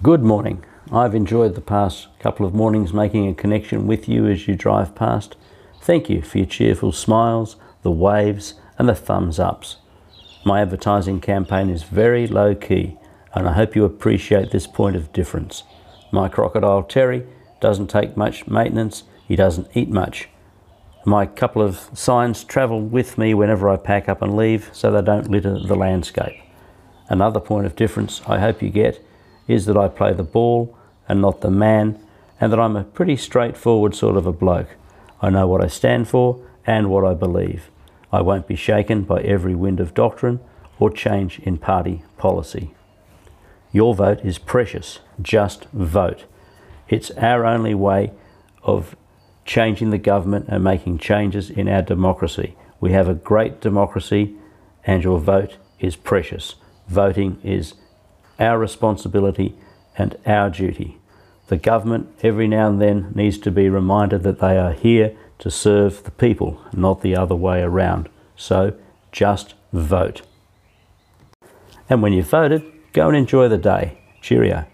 Good morning. I've enjoyed the past couple of mornings making a connection with you as you drive past. Thank you for your cheerful smiles, the waves, and the thumbs ups. My advertising campaign is very low key, and I hope you appreciate this point of difference. My crocodile Terry doesn't take much maintenance, he doesn't eat much. My couple of signs travel with me whenever I pack up and leave so they don't litter the landscape. Another point of difference I hope you get is that I play the ball and not the man, and that I'm a pretty straightforward sort of a bloke. I know what I stand for and what I believe. I won't be shaken by every wind of doctrine or change in party policy. Your vote is precious. Just vote. It's our only way of changing the government and making changes in our democracy. We have a great democracy, and your vote is precious. Voting is our responsibility and our duty. The government, every now and then, needs to be reminded that they are here to serve the people, not the other way around. So just vote. And when you've voted, go and enjoy the day. Cheerio.